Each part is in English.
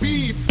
have to be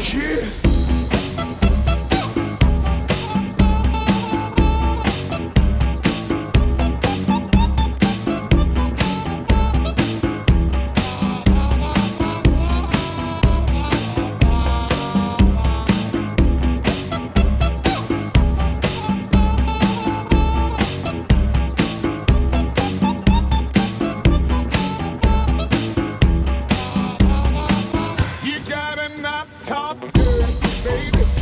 Kiss. Not talk baby.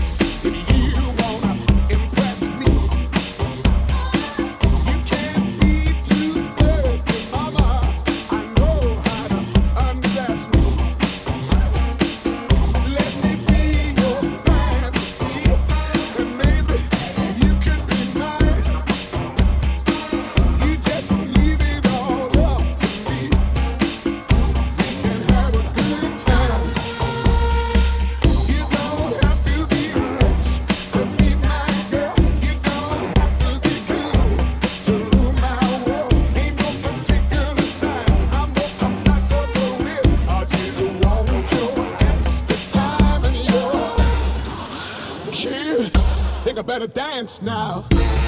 Better dance now.